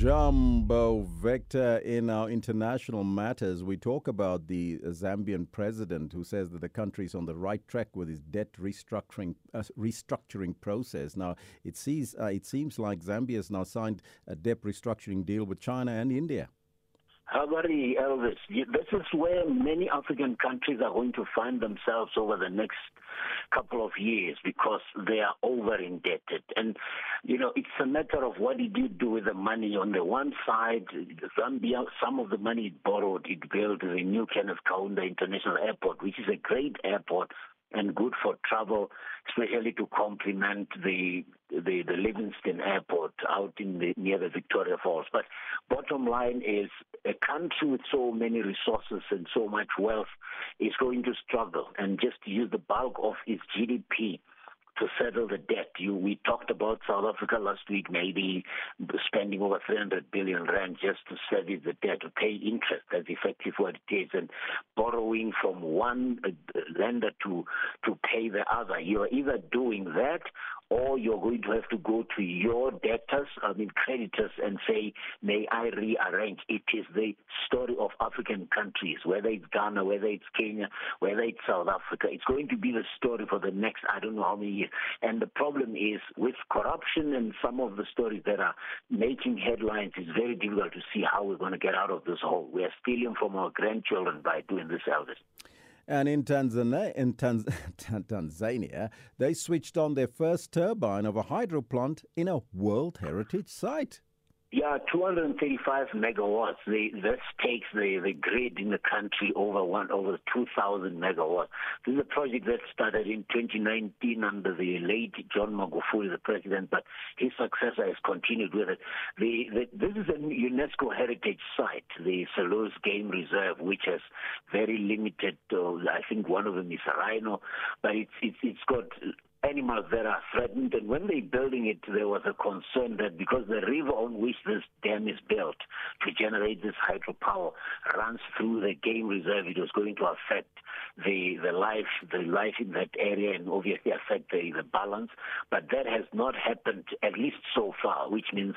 Jumbo Victor in our international matters, we talk about the Zambian president who says that the country is on the right track with its debt restructuring uh, restructuring process. Now, it sees uh, it seems like Zambia has now signed a debt restructuring deal with China and India. Habari, Elvis. This is where many African countries are going to find themselves over the next couple of years because they are over indebted. And, you know, it's a matter of what did you do with the money. On the one side, Zambia, some of the money it borrowed, it built the new Kenneth Kaunda International Airport, which is a great airport and good for travel, especially to complement the the, the Livingstone Airport out in the near the Victoria Falls. But bottom line is a country with so many resources and so much wealth is going to struggle and just use the bulk of its GDP to settle the debt. You, we talked about South Africa last week, maybe spending over 300 billion rand just to service the debt, to pay interest. That's effectively what it is, and borrowing from one uh, lender to to pay the other. You're either doing that or you're going to have to go to your debtors, I mean creditors, and say, may I rearrange? It is the story of African countries, whether it's Ghana, whether it's Kenya, whether it's South Africa. It's going to be the story for the next, I don't know how many years. And the problem is with corruption and some of the stories that are making headlines, it's very difficult to see how we're going to get out of this hole. We are stealing from our grandchildren by doing this, Elvis. And in Tanzania, in Tanz- Tanzania, they switched on their first turbine of a hydro plant in a World Heritage Site. Yeah, 235 megawatts. They, this takes the, the grid in the country over one over 2,000 megawatts. This is a project that started in 2019 under the late John Magufuli, the president, but his successor has continued with it. The, the, this is a UNESCO heritage site, the Selous Game Reserve, which has very limited. Uh, I think one of them is a rhino, but it's it's, it's got animals that are threatened. And when they're building it, there was a concern that because the river on which this dam is built to generate this hydropower runs through the game reserve, it was going to affect the the life the life in that area and obviously affect the, the balance. But that has not happened at least so far, which means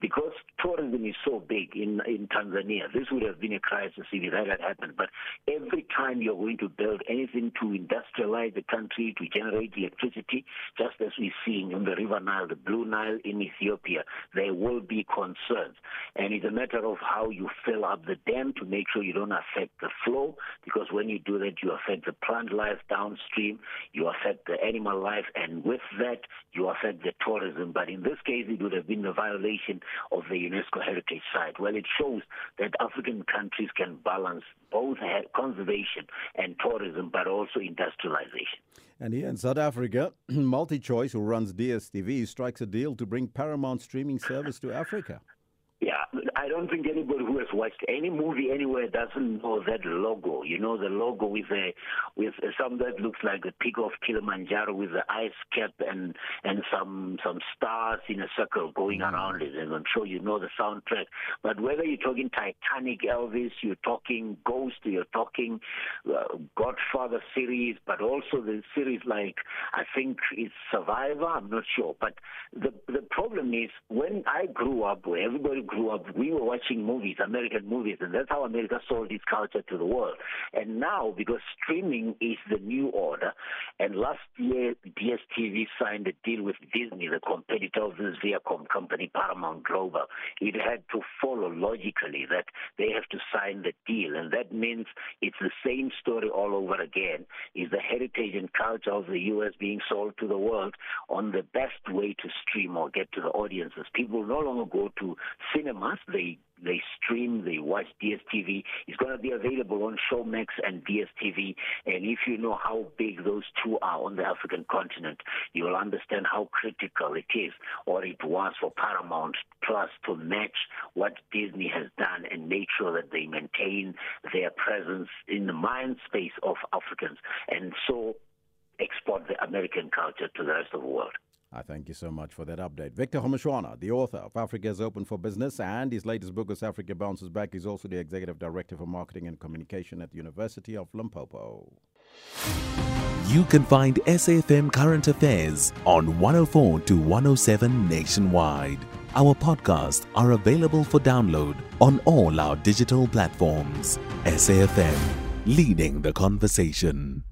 because tourism is so big in in Tanzania, this would have been a crisis if that had happened. But every time you're going to build anything to industrialize the country, to generate electricity, just as we're seeing on the River Nile, the Blue Nile in Ethiopia, there will be concerns. And it's a matter of how you fill up the dam to make sure you don't affect the flow, because when you do that, you affect the plant life downstream, you affect the animal life, and with that, you affect the tourism. But in this case, it would have been a violation of the UNESCO Heritage Site. Well, it shows that African countries can balance both conservation and tourism, but also industrialization. And here in South Africa, MultiChoice, who runs DSTV, strikes a deal to bring Paramount streaming service to Africa. I don't think anybody who has watched any movie anywhere doesn't know that logo. You know the logo with a with some that looks like the peak of Kilimanjaro with the ice cap and and some some stars in a circle going mm. around it. And I'm sure you know the soundtrack. But whether you're talking Titanic, Elvis, you're talking Ghost, you're talking uh, Godfather series, but also the series like I think it's Survivor. I'm not sure. But the the problem is when I grew up, where everybody grew up, we were watching movies, American movies, and that's how America sold its culture to the world. And now, because streaming is the new order, and last year DSTV signed a deal with Disney, the competitor of this Viacom company, Paramount Global, it had to follow logically that they have to sign the deal, and that means it's the same story all over again. Is the heritage and culture of the U.S. being sold to the world on the best way to stream or get to the audiences? People no longer go to cinemas. They they stream, they watch DSTV. It's going to be available on Showmax and DSTV. And if you know how big those two are on the African continent, you will understand how critical it is, or it was for Paramount Plus to match what Disney has done and make sure that they maintain their presence in the mind space of Africans, and so export the American culture to the rest of the world. I thank you so much for that update. Victor Kgomoeswana, the author of Africa is Open for Business and his latest book, As Africa Bounces Back, he's also the Executive Director for Marketing and Communication at the University of Limpopo. You can find SAFM Current Affairs on 104 to 107 nationwide. Our podcasts are available for download on all our digital platforms. SAFM, leading the conversation.